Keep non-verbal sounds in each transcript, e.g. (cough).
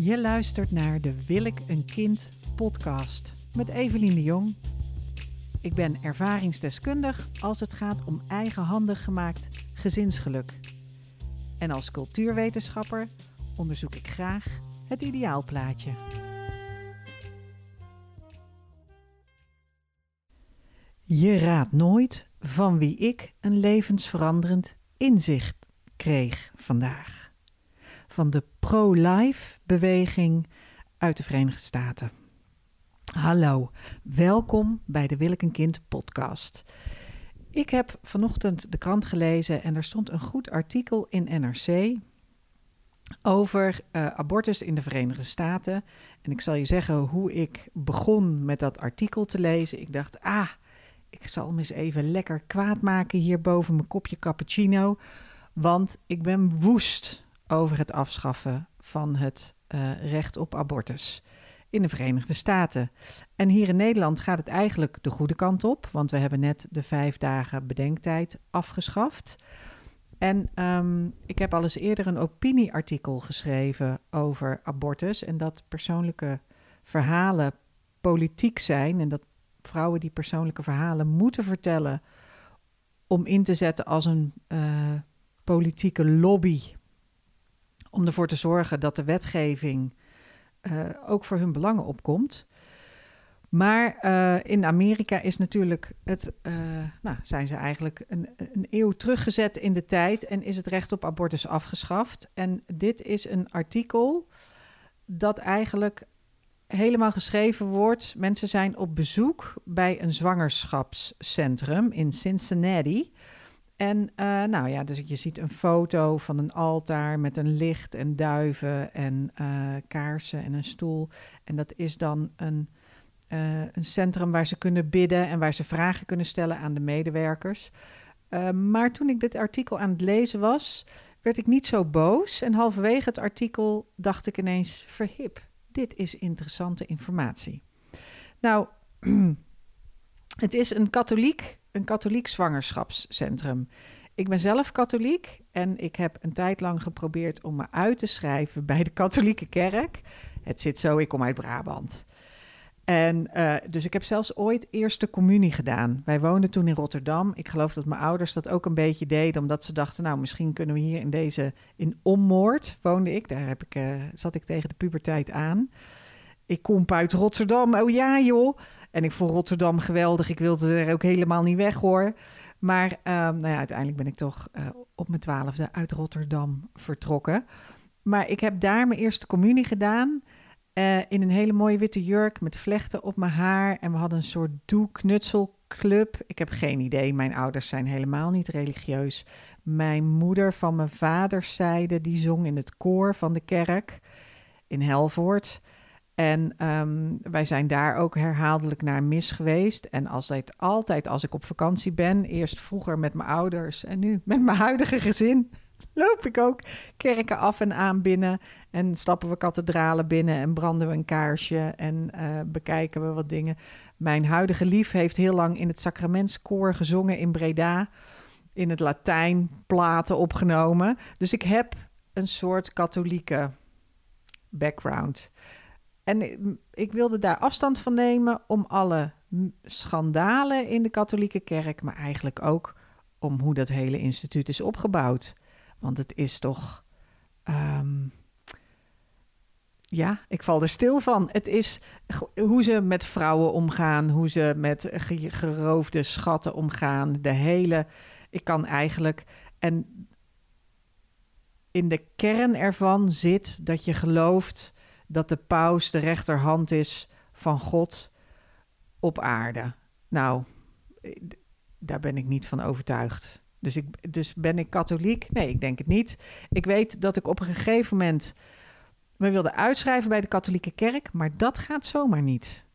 Je luistert naar de Wil ik een kind podcast met Evelien de Jong. Ik ben ervaringsdeskundig als het gaat om eigenhandig gemaakt gezinsgeluk. En als cultuurwetenschapper onderzoek ik graag het ideaalplaatje. Je raadt nooit van wie ik een levensveranderend inzicht kreeg vandaag. Van de pro-life beweging uit de Verenigde Staten. Hallo, welkom bij de Wil ik een kind podcast. Ik heb vanochtend de krant gelezen en er stond een goed artikel in NRC over uh, abortus in de Verenigde Staten. En ik zal je zeggen hoe ik begon met dat artikel te lezen. Ik dacht, ah, ik zal me eens even lekker kwaad maken hier boven mijn kopje cappuccino. Want ik ben woest over het afschaffen van het uh, recht op abortus in de Verenigde Staten. En hier in Nederland gaat het eigenlijk de goede kant op, want we hebben net de vijf dagen bedenktijd afgeschaft. En um, ik heb al eens eerder een opinieartikel geschreven over abortus en dat persoonlijke verhalen politiek zijn en dat vrouwen die persoonlijke verhalen moeten vertellen om in te zetten als een uh, politieke lobby. Om ervoor te zorgen dat de wetgeving uh, ook voor hun belangen opkomt. Maar uh, in Amerika is natuurlijk het, uh, nou, zijn ze eigenlijk een, een, eeuw teruggezet in de tijd en is het recht op abortus afgeschaft. En dit is een artikel dat eigenlijk helemaal geschreven wordt. Mensen zijn op bezoek bij een zwangerschapscentrum in Cincinnati. En uh, nou ja, dus je ziet een foto van een altaar met een licht en duiven en uh, kaarsen en een stoel. En dat is dan een, uh, een centrum waar ze kunnen bidden en waar ze vragen kunnen stellen aan de medewerkers. maar toen ik dit artikel aan het lezen was, werd ik niet zo boos. En halverwege het artikel dacht ik ineens: verhip, dit is interessante informatie. Nou, (clears throat) het is een katholiek een katholiek zwangerschapscentrum. Ik ben zelf katholiek en ik heb een tijd lang geprobeerd om me uit te schrijven bij de katholieke kerk. Het zit zo, ik kom uit Brabant. En uh, dus ik heb zelfs ooit eerste communie gedaan. Wij woonden toen in Rotterdam. Ik geloof dat mijn ouders dat ook een beetje deden, omdat ze dachten, nou, misschien kunnen we hier in deze, in Ommoord woonde ik. Daar heb ik, uh, zat ik tegen de puberteit aan. Ik kom uit Rotterdam. Oh ja, joh. En ik vond Rotterdam geweldig. Ik wilde er ook helemaal niet weg hoor. Maar uh, nou ja, uiteindelijk ben ik toch uh, op mijn twaalfde uit Rotterdam vertrokken. Maar ik heb daar mijn eerste communie gedaan. Uh, in een hele mooie witte jurk met vlechten op mijn haar. En we hadden een soort doe-knutselclub. Ik heb geen idee. Mijn ouders zijn helemaal niet religieus. Mijn moeder van mijn vaders zijde, die zong in het koor van de kerk in Helvoort. En um, wij zijn daar ook herhaaldelijk naar mis geweest. En als altijd als ik op vakantie ben, eerst vroeger met mijn ouders en nu met mijn huidige gezin, (laughs) loop ik ook kerken af en aan binnen. En stappen we kathedralen binnen en branden we een kaarsje en uh, bekijken we wat dingen. Mijn huidige lief heeft heel lang in het sacramentskoor gezongen in Breda. In het Latijn platen opgenomen. Dus ik heb een soort katholieke background. En ik wilde daar afstand van nemen om alle schandalen in de katholieke kerk, maar eigenlijk ook om hoe dat hele instituut is opgebouwd. Want het is toch. Um, ja, ik val er stil van. Het is hoe ze met vrouwen omgaan, hoe ze met geroofde schatten omgaan. De hele. Ik kan eigenlijk. En in de kern ervan zit dat je gelooft dat de paus de rechterhand is van God op aarde. Nou, daar ben ik niet van overtuigd. Dus, ik, dus ben ik katholiek? Nee, ik denk het niet. Ik weet dat ik op een gegeven moment me wilde uitschrijven bij de katholieke kerk, maar dat gaat zomaar niet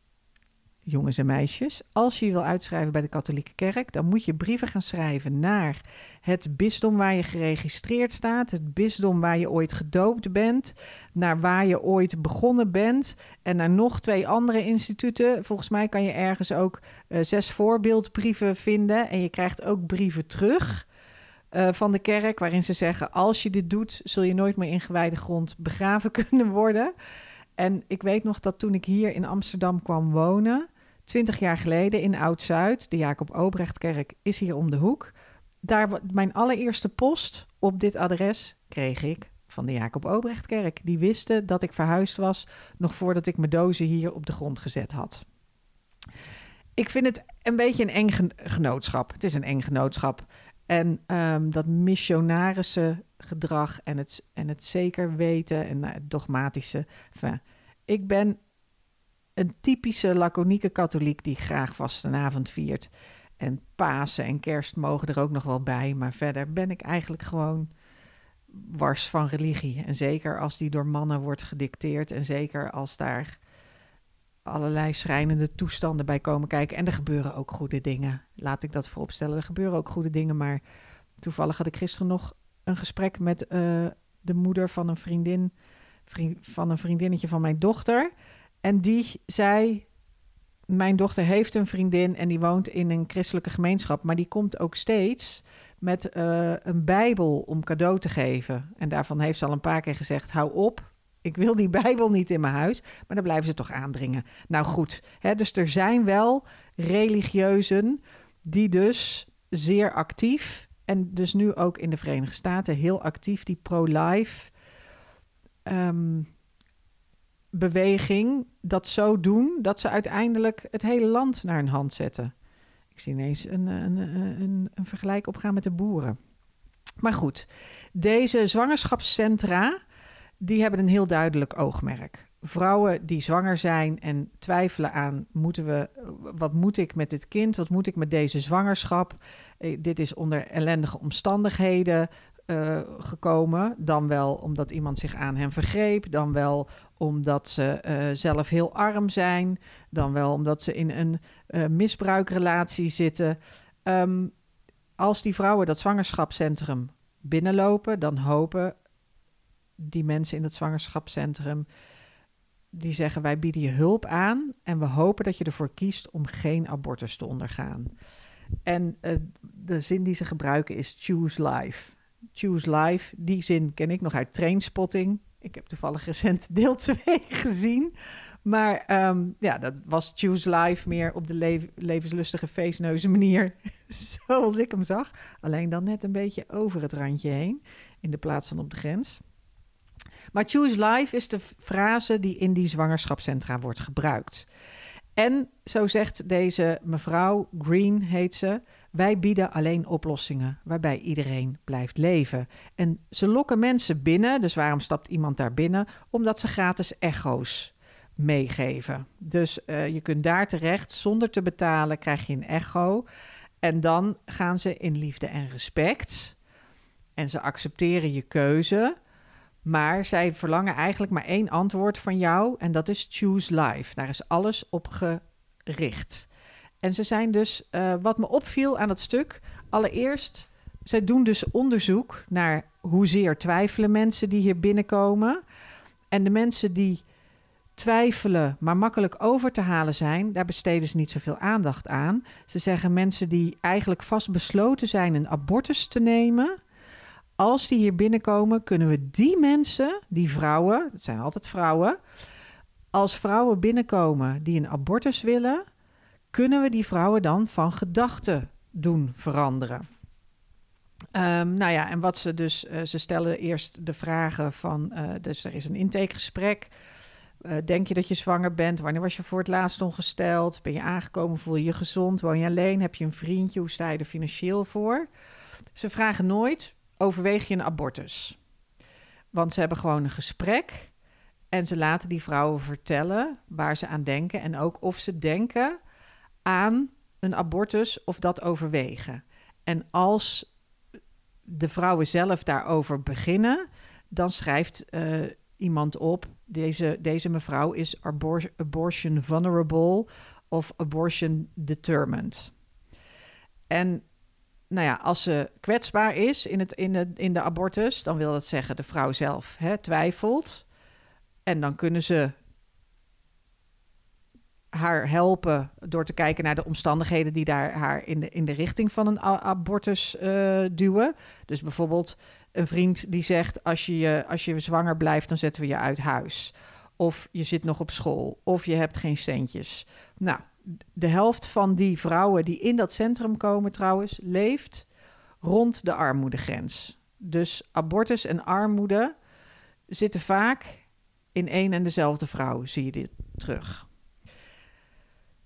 jongens en meisjes, als je je wil uitschrijven bij de katholieke kerk, dan moet je brieven gaan schrijven naar het bisdom waar je geregistreerd staat, het bisdom waar je ooit gedoopt bent, naar waar je ooit begonnen bent en naar nog twee andere instituten. Volgens mij kan je ergens ook uh, zes voorbeeldbrieven vinden en je krijgt ook brieven terug. eh, van de kerk, waarin ze zeggen: Als je dit doet, zul je nooit meer in gewijde grond begraven (laughs) kunnen worden. En ik weet nog dat toen ik hier in Amsterdam kwam wonen, twintig jaar geleden in Oud-Zuid, de Jacob Obrechtkerk is hier om de hoek. Daar, mijn allereerste post op dit adres kreeg ik van de Jacob Obrechtkerk. Die wisten dat ik verhuisd was nog voordat ik mijn dozen hier op de grond gezet had. Ik vind het een beetje een eng genootschap. Het is een eng genootschap. En um, dat missionarische gedrag en het, en het zeker weten en het dogmatische. Enfin, ik ben een typische laconieke katholiek die graag vastenavond viert. En Pasen en kerst mogen er ook nog wel bij. Maar verder ben ik eigenlijk gewoon wars van religie. En zeker als die door mannen wordt gedicteerd. En zeker als daar allerlei schrijnende toestanden bij komen kijken. En er gebeuren ook goede dingen. Laat ik dat vooropstellen. Er gebeuren ook goede dingen. Maar toevallig had ik gisteren nog een gesprek met uh, de moeder van een vriendin. Vriend, van een vriendinnetje van mijn dochter. En die zei. Mijn dochter heeft een vriendin en die woont in een christelijke gemeenschap. Maar die komt ook steeds met uh, een Bijbel om cadeau te geven. En daarvan heeft ze al een paar keer gezegd: hou op, ik wil die Bijbel niet in mijn huis, maar dan blijven ze toch aandringen. Nou goed, hè, dus er zijn wel religieuzen die dus zeer actief, en dus nu ook in de Verenigde Staten heel actief, die pro-life ehm, beweging, dat zo doen dat ze uiteindelijk het hele land naar hun hand zetten. Ik zie ineens een, een, een, een vergelijk opgaan met de boeren. Maar goed, deze zwangerschapscentra die hebben een heel duidelijk oogmerk. Vrouwen die zwanger zijn en twijfelen aan: moeten we, wat moet ik met dit kind? Wat moet ik met deze zwangerschap? Eh, dit is onder ellendige omstandigheden uh, gekomen. Dan wel omdat iemand zich aan hen vergreep. Dan wel omdat ze uh, zelf heel arm zijn. Dan wel omdat ze in een uh, misbruikrelatie zitten. Um, als die vrouwen dat zwangerschapscentrum binnenlopen, dan hopen die mensen in het zwangerschapscentrum die zeggen wij bieden je hulp aan en we hopen dat je ervoor kiest om geen abortus te ondergaan. En de zin die ze gebruiken is choose life. Choose life, die zin ken ik nog uit Trainspotting. Ik heb toevallig recent (laughs) deel 2 gezien. Maar um, ja, dat was Choose Life meer op de le levenslustige feestneuze manier. (laughs) zoals ik hem zag. Alleen dan net een beetje over het randje heen. In de plaats van op de grens. Maar choose life is de frase die in die zwangerschapscentra wordt gebruikt. En zo zegt deze mevrouw, Green heet ze, wij bieden alleen oplossingen waarbij iedereen blijft leven. En ze lokken mensen binnen, dus waarom stapt iemand daar binnen? Omdat ze gratis echo's meegeven. Dus uh, je kunt daar terecht, zonder te betalen krijg je een echo. En dan gaan ze in liefde en respect. En ze accepteren je keuze. Maar zij verlangen eigenlijk maar één antwoord van jou en dat is choose life. Daar is alles op gericht. En ze zijn dus, uh, wat me opviel aan dat stuk, allereerst, zij doen dus onderzoek naar hoezeer twijfelen mensen die hier binnenkomen. En de mensen die twijfelen, maar makkelijk over te halen zijn, daar besteden ze niet zoveel aandacht aan. Ze zeggen mensen die eigenlijk vastbesloten zijn een abortus te nemen, als die hier binnenkomen, kunnen we die mensen, die vrouwen, het zijn altijd vrouwen, als vrouwen binnenkomen die een abortus willen, kunnen we die vrouwen dan van gedachten doen veranderen. Um, nou ja, en wat ze dus, uh, ze stellen eerst de vragen van, uh, dus er is een intakegesprek. Uh, denk je dat je zwanger bent? Wanneer was je voor het laatst ongesteld? Ben je aangekomen? Voel je je gezond? Woon je alleen? Heb je een vriendje? Hoe sta je er financieel voor? Ze vragen nooit, overweeg je een abortus? Want ze hebben gewoon een gesprek en ze laten die vrouwen vertellen waar ze aan denken en ook of ze denken aan een abortus of dat overwegen. En als de vrouwen zelf daarover beginnen, dan schrijft uh, iemand op: deze, deze mevrouw is abor abortion vulnerable of abortion determined. En nou ja, als ze kwetsbaar is in, het, in, de, in de abortus, dan wil dat zeggen de vrouw zelf hè, twijfelt. En dan kunnen ze haar helpen door te kijken naar de omstandigheden die daar haar in de, in de richting van een abortus uh, duwen. Dus bijvoorbeeld een vriend die zegt: als je, als je zwanger blijft, dan zetten we je uit huis. Of je zit nog op school, of je hebt geen centjes. Nou, de helft van die vrouwen die in dat centrum komen, trouwens, leeft rond de armoedegrens. Dus abortus en armoede zitten vaak in één en dezelfde vrouw, zie je dit terug.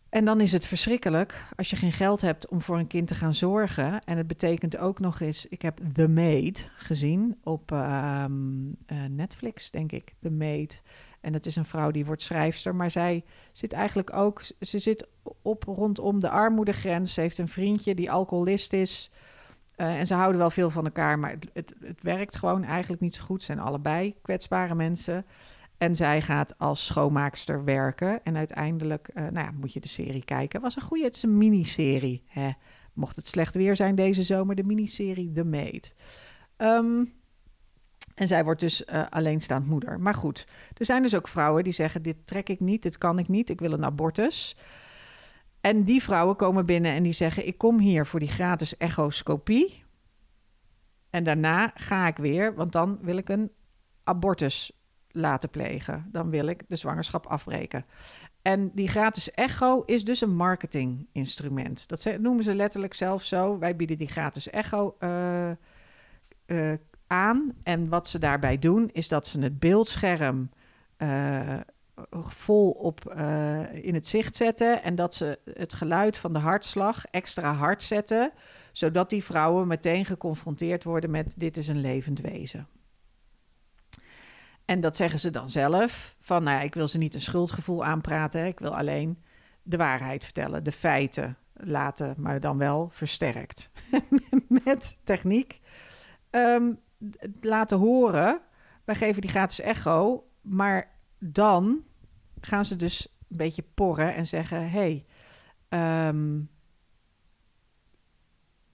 En dan is het verschrikkelijk als je geen geld hebt om voor een kind te gaan zorgen. En het betekent ook nog eens, ik heb The Maid gezien op ehm, eh, Netflix, denk ik. The Maid. En dat is een vrouw die wordt schrijfster, maar zij zit eigenlijk ook, ze zit op rondom de armoedegrens. Ze heeft een vriendje die alcoholist is. Uh, en ze houden wel veel van elkaar, maar het, het, werkt gewoon eigenlijk niet zo goed. Ze zijn allebei kwetsbare mensen. En zij gaat als schoonmaakster werken. En uiteindelijk, uh, nou ja, moet je de serie kijken. Was een goede, het is een miniserie. Hè. Mocht het slecht weer zijn deze zomer, de miniserie The Maid. Um, en zij wordt dus uh, alleenstaand moeder. Maar goed, er zijn dus ook vrouwen die zeggen: Dit trek ik niet, dit kan ik niet, ik wil een abortus. En die vrouwen komen binnen en die zeggen: Ik kom hier voor die gratis echoscopie. En daarna ga ik weer, want dan wil ik een abortus laten plegen. Dan wil ik de zwangerschap afbreken. En die gratis echo is dus een marketinginstrument. Dat noemen ze letterlijk zelf zo. Wij bieden die gratis echo uh, aan. En wat ze daarbij doen, is dat ze het beeldscherm uh, vol op in het zicht zetten. En dat ze het geluid van de hartslag extra hard zetten. Zodat die vrouwen meteen geconfronteerd worden met: dit is een levend wezen. En dat zeggen ze dan zelf. Van nou ja, ik wil ze niet een schuldgevoel aanpraten. Ik wil alleen de waarheid vertellen, de feiten laten, maar dan wel versterkt. (laughs) Met techniek. Um, laten horen. Wij geven die gratis echo. Maar dan gaan ze dus een beetje porren en zeggen: hey, um,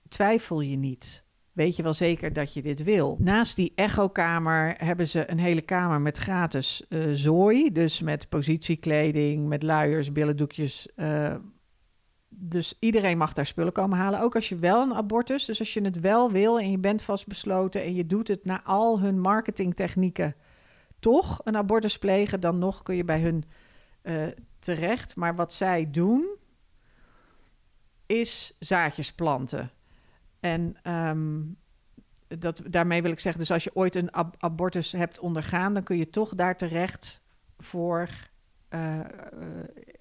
twijfel je niet weet je wel zeker dat je dit wil. Naast die echokamer hebben ze een hele kamer met gratis uh, zooi. Dus met positiekleding, met luiers, billendoekjes. Uh, dus iedereen mag daar spullen komen halen. Ook als je wel een abortus, dus als je het wel wil en je bent vastbesloten en je doet het naar al hun marketingtechnieken toch een abortus plegen, dan nog kun je bij hun uh, terecht. Maar wat zij doen, is zaadjes planten. En um, dat, daarmee wil ik zeggen, dus als je ooit een abortus hebt ondergaan, dan kun je toch daar terecht voor uh, uh,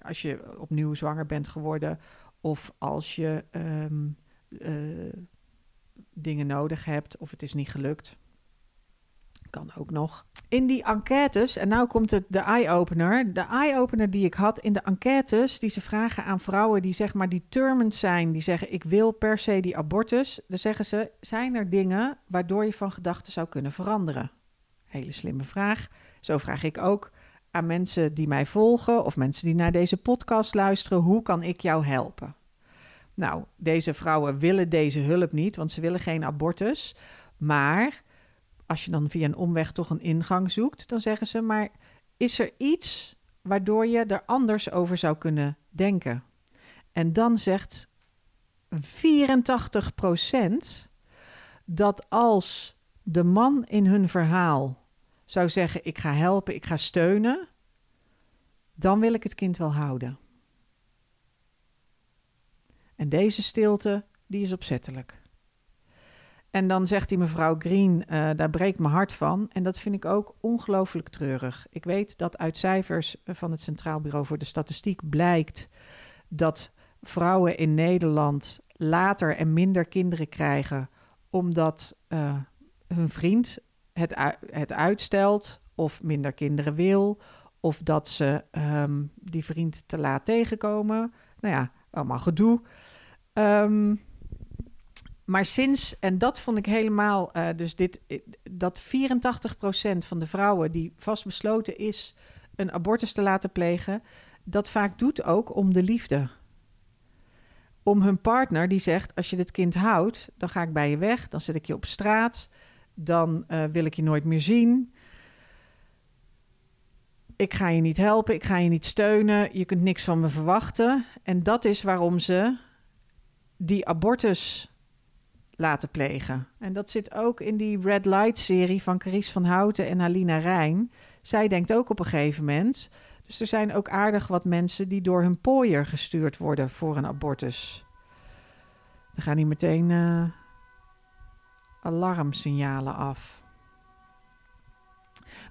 als je opnieuw zwanger bent geworden of als je um, uh, dingen nodig hebt of het is niet gelukt. Kan ook nog. In die enquêtes, en nou komt het de eye-opener. De eye-opener die ik had in de enquêtes, die ze vragen aan vrouwen die zeg maar determined zijn, die zeggen ik wil per se die abortus. Dan zeggen ze, zijn er dingen waardoor je van gedachten zou kunnen veranderen? Hele slimme vraag. Zo vraag ik ook aan mensen die mij volgen of mensen die naar deze podcast luisteren, hoe kan ik jou helpen? Nou, deze vrouwen willen deze hulp niet, want ze willen geen abortus. Maar als je dan via een omweg toch een ingang zoekt, dan zeggen ze: Maar is er iets waardoor je er anders over zou kunnen denken? En dan zegt 84% dat als de man in hun verhaal zou zeggen: Ik ga helpen, ik ga steunen, dan wil ik het kind wel houden. En deze stilte, die is opzettelijk. En dan zegt die mevrouw Green, uh, daar breekt mijn hart van. En dat vind ik ook ongelooflijk treurig. Ik weet dat uit cijfers van het Centraal Bureau voor de Statistiek blijkt dat vrouwen in Nederland later en minder kinderen krijgen omdat uh, hun vriend het, het uitstelt of minder kinderen wil, of dat ze um, die vriend te laat tegenkomen. Nou ja, allemaal gedoe. Um, maar sinds, en dat vond ik helemaal, uh, dus dit, eh, dat 84% van de vrouwen die vastbesloten is een abortus te laten plegen, dat vaak doet ook om de liefde. Om hun partner die zegt: Als je dit kind houdt, dan ga ik bij je weg, dan zet ik je op straat, dan uh, wil ik je nooit meer zien. ik ga je niet helpen, ik ga je niet steunen, je kunt niks van me verwachten. En dat is waarom ze die abortus laten plegen. En dat zit ook in die Red Light serie van Carice van Houten en Alina Rijn. Zij denkt ook op een gegeven moment. Dus er zijn ook aardig wat mensen die door hun pooier gestuurd worden voor een abortus. Dan gaan die meteen uh, alarmsignalen af.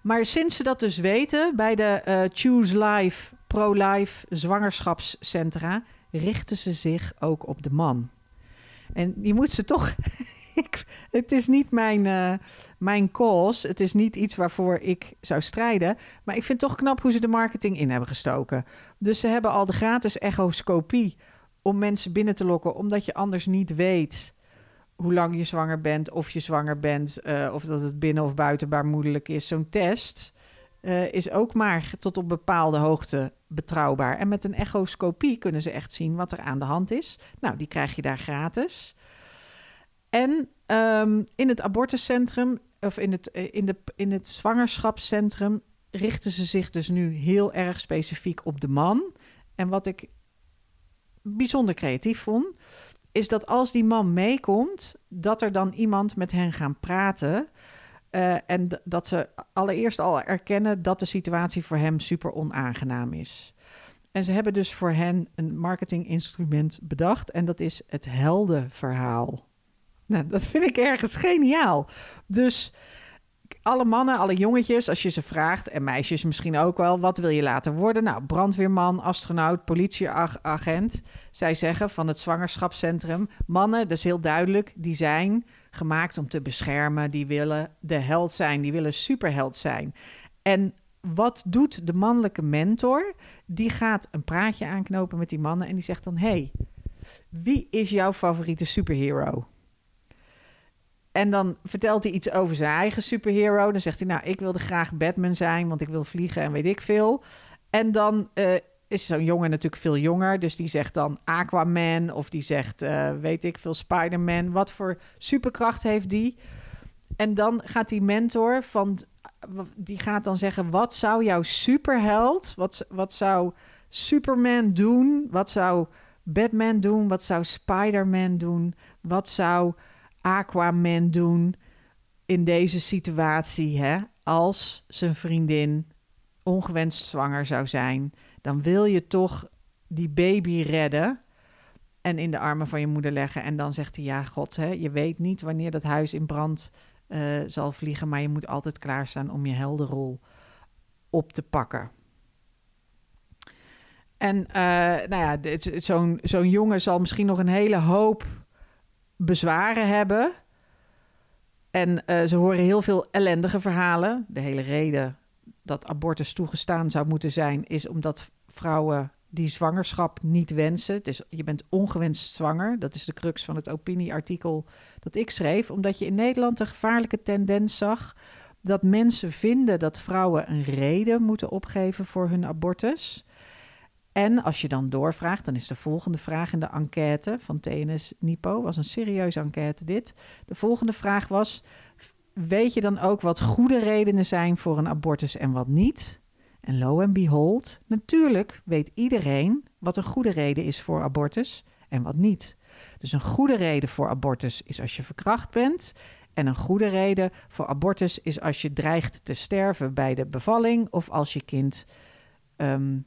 Maar sinds ze dat dus weten bij de uh, Choose Life, Pro-Life zwangerschapscentra, richten ze zich ook op de man. En die moet ze toch. (laughs) het is niet mijn, uh, mijn cause. Het is niet iets waarvoor ik zou strijden. Maar ik vind toch knap hoe ze de marketing in hebben gestoken. Dus ze hebben al de gratis echoscopie om mensen binnen te lokken, omdat je anders niet weet hoe lang je zwanger bent, of je zwanger bent, uh, of dat het binnen- of buitenbaarmoedelijk is. Zo'n test uh, is ook maar tot op bepaalde hoogte betrouwbaar. En met een echoscopie kunnen ze echt zien wat er aan de hand is. Nou, die krijg je daar gratis. En um, in het abortuscentrum, of in het, eh, in, de, in het zwangerschapscentrum, richten ze zich dus nu heel erg specifiek op de man. En wat ik bijzonder creatief vond, is dat als die man meekomt, dat er dan iemand met hen gaan praten. Uh, en dat ze allereerst al erkennen dat de situatie voor hem super onaangenaam is. En ze hebben dus voor hen een marketinginstrument bedacht en dat is het heldenverhaal. Nou, dat vind ik ergens geniaal. Dus alle mannen, alle jongetjes, als je ze vraagt, en meisjes misschien ook wel, wat wil je later worden? Nou, brandweerman, astronaut, politieagent. Zij zeggen van het zwangerschapscentrum, mannen, dat is heel duidelijk, die zijn gemaakt om te beschermen, die willen de held zijn, die willen superheld zijn. En wat doet de mannelijke mentor? Die gaat een praatje aanknopen met die mannen en die zegt dan: Hey, wie is jouw favoriete superhero? En dan vertelt hij iets over zijn eigen superhero. Dan zegt hij, nou, ik wilde graag Batman zijn, want ik wil vliegen en weet ik veel. En dan uh, is zo'n jongen natuurlijk veel jonger. Dus die zegt dan Aquaman of die zegt, uh, weet ik veel, Spider-Man. Wat voor superkracht heeft die? En dan gaat die mentor van, die gaat dan zeggen, wat zou jouw superheld, wat, wat zou Superman doen? Wat zou Batman doen? Wat zou Spider-Man doen? Wat zou Aquaman doen in deze situatie, hè? Als zijn vriendin ongewenst zwanger zou zijn, dan wil je toch die baby redden en in de armen van je moeder leggen. En dan zegt hij: Ja, God, hè, je weet niet wanneer dat huis in brand uh, zal vliegen, maar je moet altijd klaarstaan om je heldenrol op te pakken. En uh, nou ja, zo'n zo'n jongen zal misschien nog een hele hoop bezwaren hebben. En uh, ze horen heel veel ellendige verhalen. De hele reden dat abortus toegestaan zou moeten zijn, is omdat vrouwen die zwangerschap niet wensen. Het is, je bent ongewenst zwanger. Dat is de crux van het opinieartikel dat ik schreef. Omdat je in Nederland een gevaarlijke tendens zag dat mensen vinden dat vrouwen een reden moeten opgeven voor hun abortus. En als je dan doorvraagt, dan is de volgende vraag in de enquête van TNS Nipo, was een serieuze enquête dit. De volgende vraag was, weet je dan ook wat goede redenen zijn voor een abortus en wat niet? En lo en behold, natuurlijk weet iedereen wat een goede reden is voor abortus en wat niet. Dus een goede reden voor abortus is als je verkracht bent. En een goede reden voor abortus is als je dreigt te sterven bij de bevalling of als je kind um,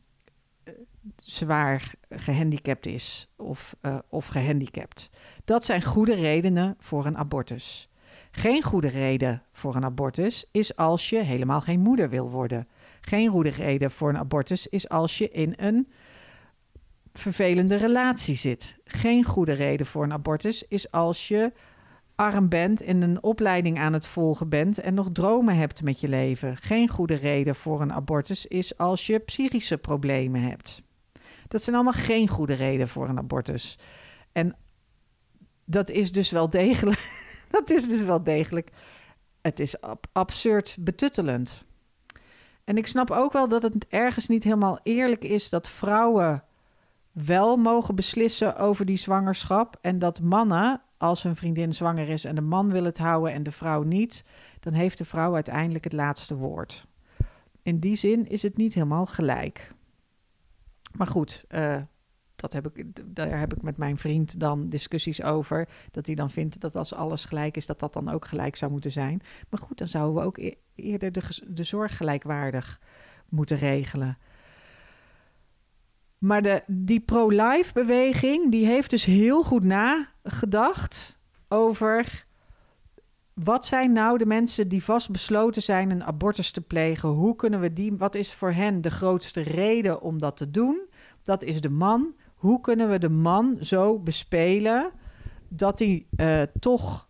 zwaar gehandicapt is of, uh, of gehandicapt. Dat zijn goede redenen voor een abortus. Geen goede reden voor een abortus is als je helemaal geen moeder wil worden. Geen goede reden voor een abortus is als je in een vervelende relatie zit. Geen goede reden voor een abortus is als je arm bent en een opleiding aan het volgen bent en nog dromen hebt met je leven. Geen goede reden voor een abortus is als je psychische problemen hebt. Dat zijn allemaal geen goede reden voor een abortus. En dat is dus wel degelijk. (laughs) dat is dus wel degelijk. Het is absurd betuttelend. En ik snap ook wel dat het ergens niet helemaal eerlijk is dat vrouwen wel mogen beslissen over die zwangerschap. En dat mannen, als hun vriendin zwanger is en de man wil het houden en de vrouw niet, dan heeft de vrouw uiteindelijk het laatste woord. in die zin is het niet helemaal gelijk. Maar goed, uh, dat heb ik, daar heb ik met mijn vriend dan discussies over. Dat hij dan vindt dat als alles gelijk is, dat dat dan ook gelijk zou moeten zijn. Maar goed, dan zouden we ook e-, eerder de, de zorg gelijkwaardig moeten regelen. Maar de, die pro-life beweging, die heeft dus heel goed nagedacht over wat zijn nou de mensen die vastbesloten zijn een abortus te plegen? Hoe kunnen we die, wat is voor hen de grootste reden om dat te doen? Dat is de man. Hoe kunnen we de man zo bespelen dat hij uh, toch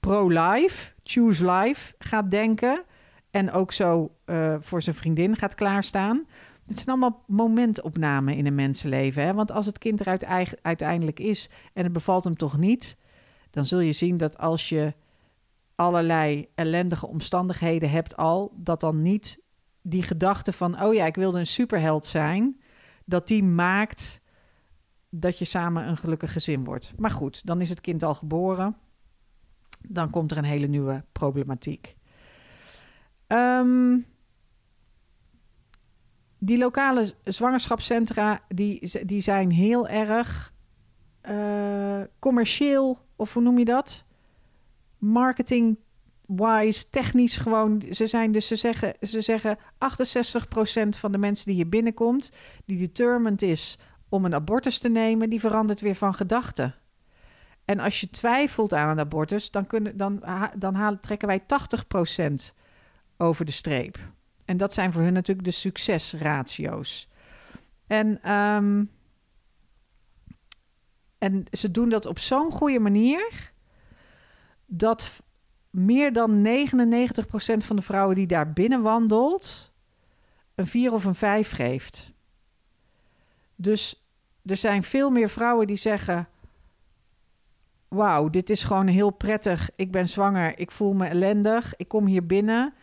pro-life, choose life gaat denken en ook zo uh, voor zijn vriendin gaat klaarstaan? Het zijn allemaal momentopnamen in een mensenleven. Hè? Want als het kind er uiteindelijk is en het bevalt hem toch niet, dan zul je zien dat als je allerlei ellendige omstandigheden hebt al, dat dan niet die gedachte van, oh ja, ik wilde een superheld zijn, dat die maakt dat je samen een gelukkig gezin wordt. Maar goed, dan is het kind al geboren. Dan komt er een hele nieuwe problematiek. Um, die lokale zwangerschapscentra die, die zijn heel erg uh, commercieel, of hoe noem je dat? Marketing wise, technisch gewoon. Ze zijn dus, ze zeggen, ze zeggen 68% van de mensen die hier binnenkomt, die determined is om een abortus te nemen, die verandert weer van gedachten. En als je twijfelt aan een abortus, dan, kunnen, dan, dan halen, trekken wij 80% over de streep. En dat zijn voor hun natuurlijk de succesratio's. En, um, en ze doen dat op zo'n goede manier dat meer dan 99% van de vrouwen die daar binnen wandelt een 4 of een 5 geeft. Dus er zijn veel meer vrouwen die zeggen: Wauw, dit is gewoon heel prettig. Ik ben zwanger, ik voel me ellendig, ik kom hier binnen.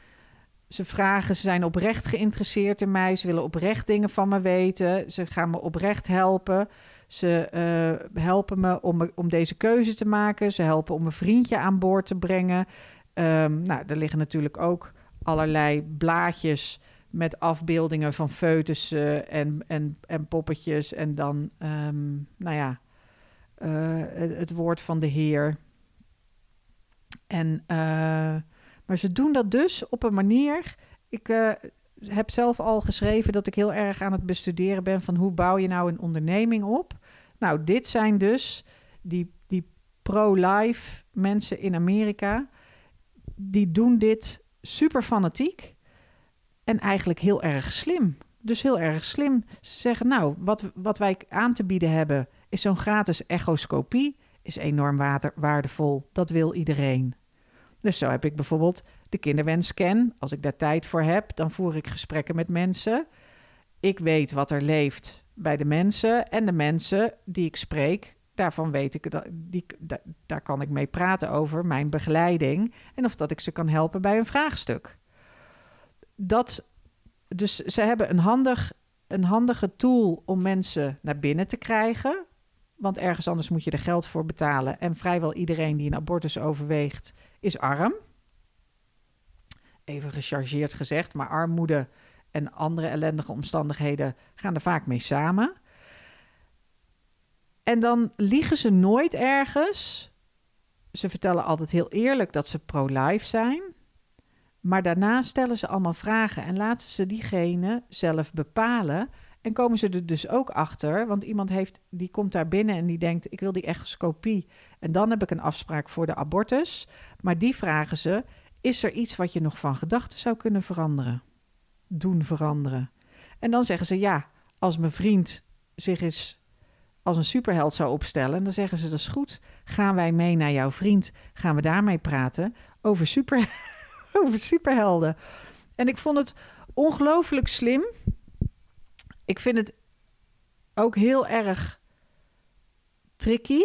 Ze vragen, ze zijn oprecht geïnteresseerd in mij. Ze willen oprecht dingen van me weten. Ze gaan me oprecht helpen. Ze uh, helpen me om, om deze keuze te maken. Ze helpen om een vriendje aan boord te brengen. Um, nou, er liggen natuurlijk ook allerlei blaadjes met afbeeldingen van foetussen en, en, en poppetjes. En dan, um, nou ja, uh, het, woord van de Heer. En uh, maar ze doen dat dus op een manier. Ik heb zelf al geschreven dat ik heel erg aan het bestuderen ben van hoe bouw je nou een onderneming op. Nou, dit zijn dus die, die pro-life mensen in Amerika. Die doen dit super fanatiek en eigenlijk heel erg slim. Dus heel erg slim. Ze zeggen, nou, wat, wat wij aan te bieden hebben is zo'n gratis echoscopie. Is enorm waardevol. Dat wil iedereen. Dus zo heb ik bijvoorbeeld de kinderwensscan. Als ik daar tijd voor heb, dan voer ik gesprekken met mensen. Ik weet wat er leeft bij de mensen en de mensen die ik spreek. Daarvan weet ik dat die, daar kan ik mee praten over mijn begeleiding en of dat ik ze kan helpen bij een vraagstuk. Dat, dus ze hebben een, handig, een handige tool om mensen naar binnen te krijgen. Want ergens anders moet je er geld voor betalen. En vrijwel iedereen die een abortus overweegt, is arm. Even gechargeerd gezegd, maar armoede en andere ellendige omstandigheden gaan er vaak mee samen. En dan liegen ze nooit ergens. Ze vertellen altijd heel eerlijk dat ze pro-life zijn. Maar daarna stellen ze allemaal vragen en laten ze diegene zelf bepalen en komen ze er dus ook achter, want iemand heeft, die komt daar binnen en die denkt: ik wil die echoscopie. En dan heb ik een afspraak voor de abortus. Maar die vragen ze: is er iets wat je nog van gedachten zou kunnen veranderen? Doen veranderen. En dan zeggen ze: ja, als mijn vriend zich eens als een superheld zou opstellen, dan zeggen ze: dat is goed. Gaan wij mee naar jouw vriend? Gaan we daarmee praten over, super, (laughs) over superhelden? En ik vond het ongelooflijk slim ik vind het ook heel erg tricky.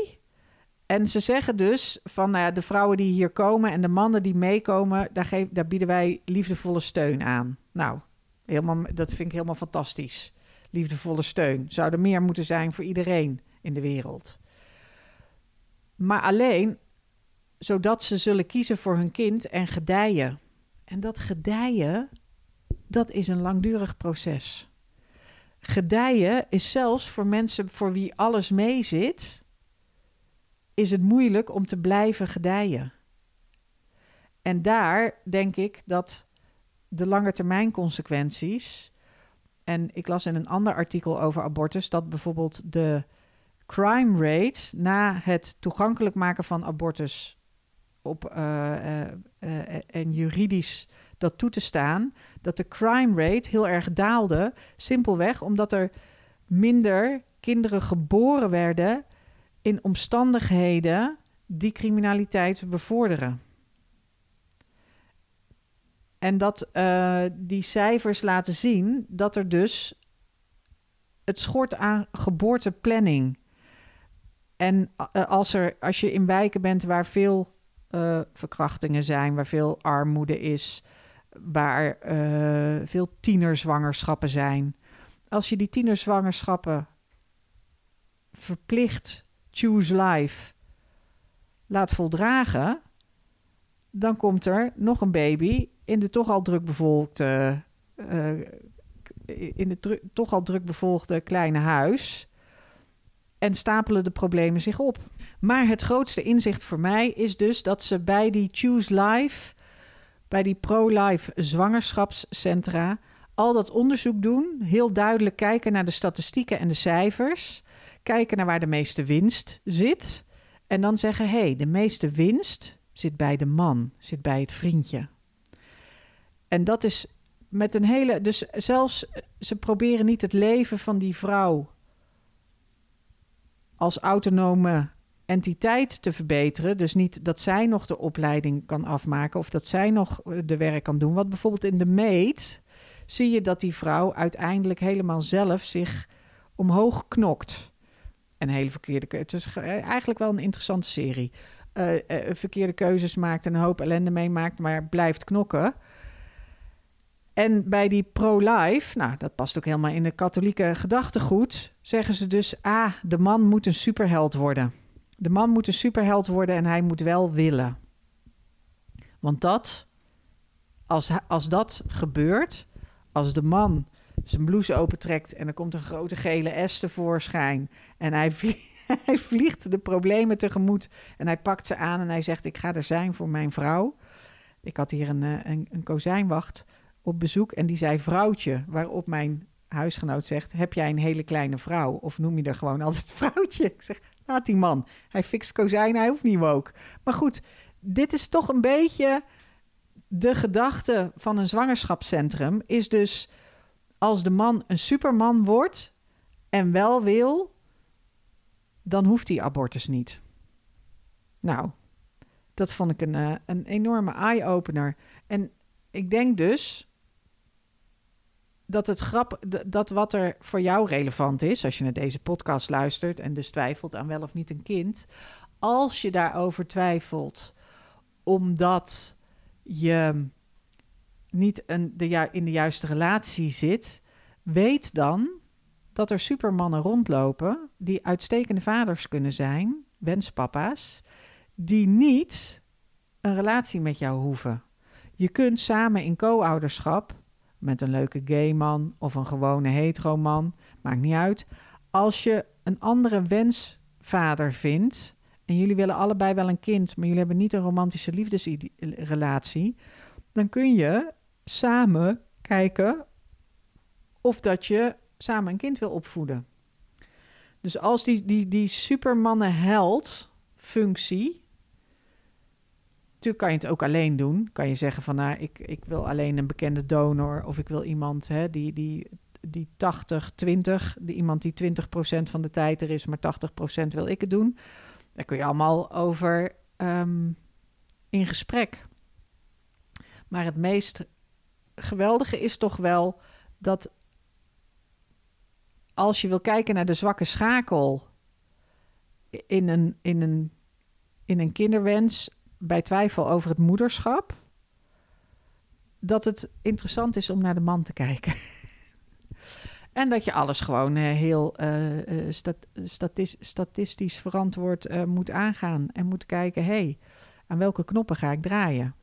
En ze zeggen dus van nou ja, de vrouwen die hier komen en de mannen die meekomen, daar, geef, daar bieden wij liefdevolle steun aan. Nou, helemaal, dat vind ik helemaal fantastisch. Liefdevolle steun. Zou er meer moeten zijn voor iedereen in de wereld. Maar alleen zodat ze zullen kiezen voor hun kind en gedijen. En dat gedijen, dat is een langdurig proces. Gedijen is zelfs voor mensen voor wie alles meezit, is het moeilijk om te blijven gedijen. En daar denk ik dat de langetermijn consequenties. En ik las in een ander artikel over abortus dat bijvoorbeeld de crime rate na het toegankelijk maken van abortus op, uh, en juridisch dat toe te staan, dat de crime rate heel erg daalde. Simpelweg omdat er minder kinderen geboren werden in omstandigheden die criminaliteit bevorderen. En dat uh, die cijfers laten zien dat er dus het schort aan geboorteplanning. En uh, als, er, als je in wijken bent waar veel uh, verkrachtingen zijn, waar veel armoede is, waar veel tienerzwangerschappen zijn. Als je die tienerzwangerschappen verplicht choose life laat voldragen, dan komt er nog een baby in de toch al druk bevolkte, uh, in het toch al druk bevolkte kleine huis. En stapelen de problemen zich op. Maar het grootste inzicht voor mij is dus dat ze bij die Choose Life, bij die pro-life zwangerschapscentra, al dat onderzoek doen, heel duidelijk kijken naar de statistieken en de cijfers, kijken naar waar de meeste winst zit en dan zeggen: hé, hey, de meeste winst zit bij de man, zit bij het vriendje. En dat is met een hele. Dus zelfs ze proberen niet het leven van die vrouw als autonome entiteit te verbeteren. Dus niet dat zij nog de opleiding kan afmaken of dat zij nog de werk kan doen. Wat bijvoorbeeld in de meet zie je dat die vrouw uiteindelijk helemaal zelf zich omhoog knokt. Een hele verkeerde keuze. Het is eigenlijk wel een interessante serie. Verkeerde keuzes maakt en een hoop ellende meemaakt, maar blijft knokken. En bij die pro-life, nou, dat past ook helemaal in de katholieke gedachtegoed, zeggen ze dus: ah, de man moet een superheld worden. De man moet een superheld worden en hij moet wel willen. Want dat, als, als dat gebeurt, als de man zijn blouse opentrekt en er komt een grote gele S tevoorschijn en hij (laughs) hij vliegt de problemen tegemoet en hij pakt ze aan en hij zegt: Ik ga er zijn voor mijn vrouw. Ik had hier een, eh, een, een kozijnwacht op bezoek en die zei vrouwtje, waarop mijn huisgenoot zegt: Heb jij een hele kleine vrouw? Of noem je er gewoon altijd (laughs) vrouwtje? Ik zeg: Laat die man. Hij fixt kozijnen, hij hoeft niet woke. Maar goed, dit is toch een beetje de gedachte van een zwangerschapscentrum. Is dus als de man een superman wordt en wel wil, dan hoeft hij abortus niet. Nou, dat vond ik een, uh, een enorme eye-opener. En ik denk dus dat het grap, dat wat er voor jou relevant is, als je naar deze podcast luistert en dus twijfelt aan wel of niet een kind, als je daarover twijfelt, omdat je niet een, de, in de juiste relatie zit, weet dan dat er supermannen rondlopen die uitstekende vaders kunnen zijn, wenspapa's, die niet een relatie met jou hoeven. Je kunt samen in co-ouderschap met een leuke gay man of een gewone hetero man, maakt niet uit. Als je een andere wensvader vindt en jullie willen allebei wel een kind, maar jullie hebben niet een romantische liefdesrelatie, dan kun je samen kijken of dat je samen een kind wil opvoeden. Dus als die, die, die supermannen-held functie Natuurlijk kan je het ook alleen doen. Kan je zeggen van nou, ik, ik wil alleen een bekende donor of ik wil iemand hè, die, die, die 80, 20, die, iemand die 20% van de tijd er is, maar 80% wil ik het doen. Daar kun je allemaal over um, in gesprek. Maar het meest geweldige is toch wel dat als je wil kijken naar de zwakke schakel in een, in een, in een kinderwens, bij twijfel over het moederschap, dat het interessant is om naar de man te kijken. (laughs) en dat je alles gewoon uh, heel uh, stat statistisch verantwoord moet aangaan en moet kijken, hé, hey, aan welke knoppen ga ik draaien?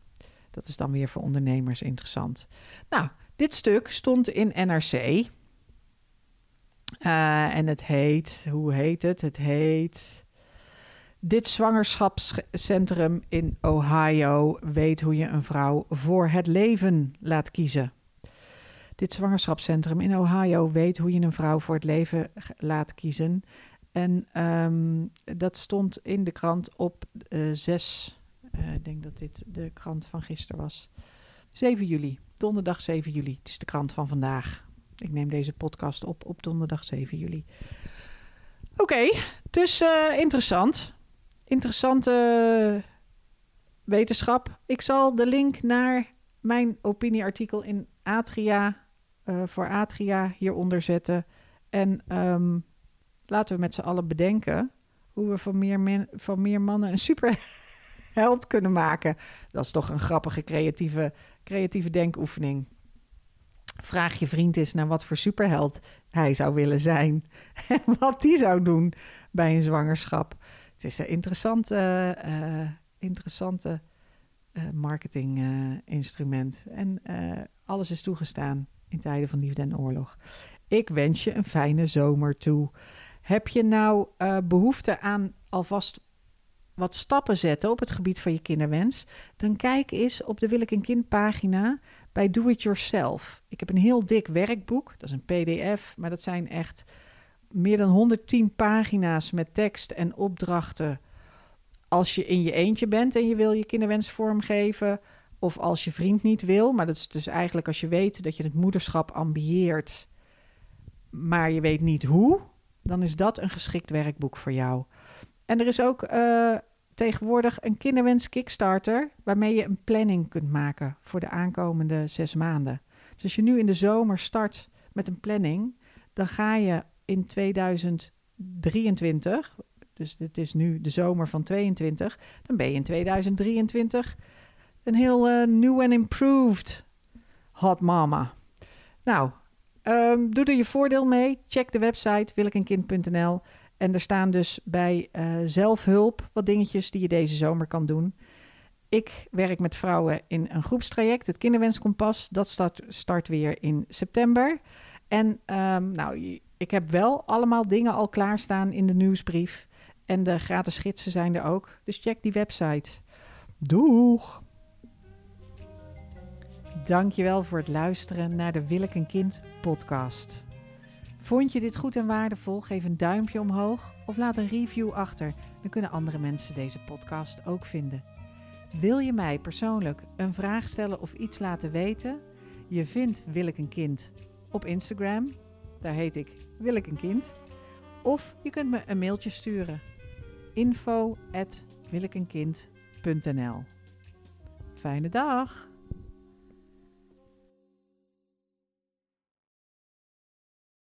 Dat is dan weer voor ondernemers interessant. Nou, Dit stuk stond in NRC. En het heet, hoe heet het? Het heet. Dit zwangerschapscentrum in Ohio weet hoe je een vrouw voor het leven laat kiezen. Dit zwangerschapscentrum in Ohio weet hoe je een vrouw voor het leven laat kiezen. En um, dat stond in de krant op uh, 6. Uh, ik denk dat dit de krant van gisteren was. 7 juli, donderdag 7 juli. Het is de krant van vandaag. Ik neem deze podcast op op donderdag 7 juli. Oké, dus uh, interessant. Interessante wetenschap. Ik zal de link naar mijn opinieartikel in Atria uh, voor Atria hieronder zetten. En um, laten we met z'n allen bedenken hoe we van meer, van meer mannen een superheld (laughs) kunnen maken. Dat is toch een grappige creatieve, creatieve denkoefening. Vraag je vriend eens naar wat voor superheld hij zou willen zijn. (laughs) En wat die zou doen bij een zwangerschap. Het is een interessante, uh, interessante uh, marketinginstrument. Uh, en alles is toegestaan in tijden van liefde en oorlog. Ik wens je een fijne zomer toe. Heb je nou behoefte aan alvast wat stappen zetten op het gebied van je kinderwens? Dan kijk eens op de Wil ik een kind pagina bij Do It Yourself. Ik heb een heel dik werkboek, dat is een PDF, maar dat zijn echt meer dan 110 pagina's met tekst en opdrachten. Als je in je eentje bent en je wil je kinderwens vormgeven, of als je vriend niet wil, maar dat is dus eigenlijk als je weet dat je het moederschap ambieert, maar je weet niet hoe, dan is dat een geschikt werkboek voor jou. En er is ook uh, tegenwoordig een kinderwens Kickstarter, waarmee je een planning kunt maken voor de aankomende zes maanden. Dus als je nu in de zomer start met een planning, dan ga je in 2023, dus dit is nu de zomer van 22, dan ben je in 2023 een heel uh, new and improved hot mama. Nou, um, doe er je voordeel mee. Check de website willekenkind.nl. En er staan dus bij uh, zelfhulp wat dingetjes die je deze zomer kan doen. Ik werk met vrouwen in een groepstraject, het Kinderwenskompas. Dat start, start weer in september. En um, nou, ik heb wel allemaal dingen al klaarstaan in de nieuwsbrief. En de gratis gidsen zijn er ook. Dus check die website. Doeg! Dankjewel voor het luisteren naar de Wil ik een kind podcast. Vond je dit goed en waardevol? Geef een duimpje omhoog of laat een review achter. Dan kunnen andere mensen deze podcast ook vinden. Wil je mij persoonlijk een vraag stellen of iets laten weten? Je vindt Wil ik een kind op Instagram. Daar heet ik Wil ik een kind. Of je kunt me een mailtje sturen. info@willekenkind.nl Fijne dag!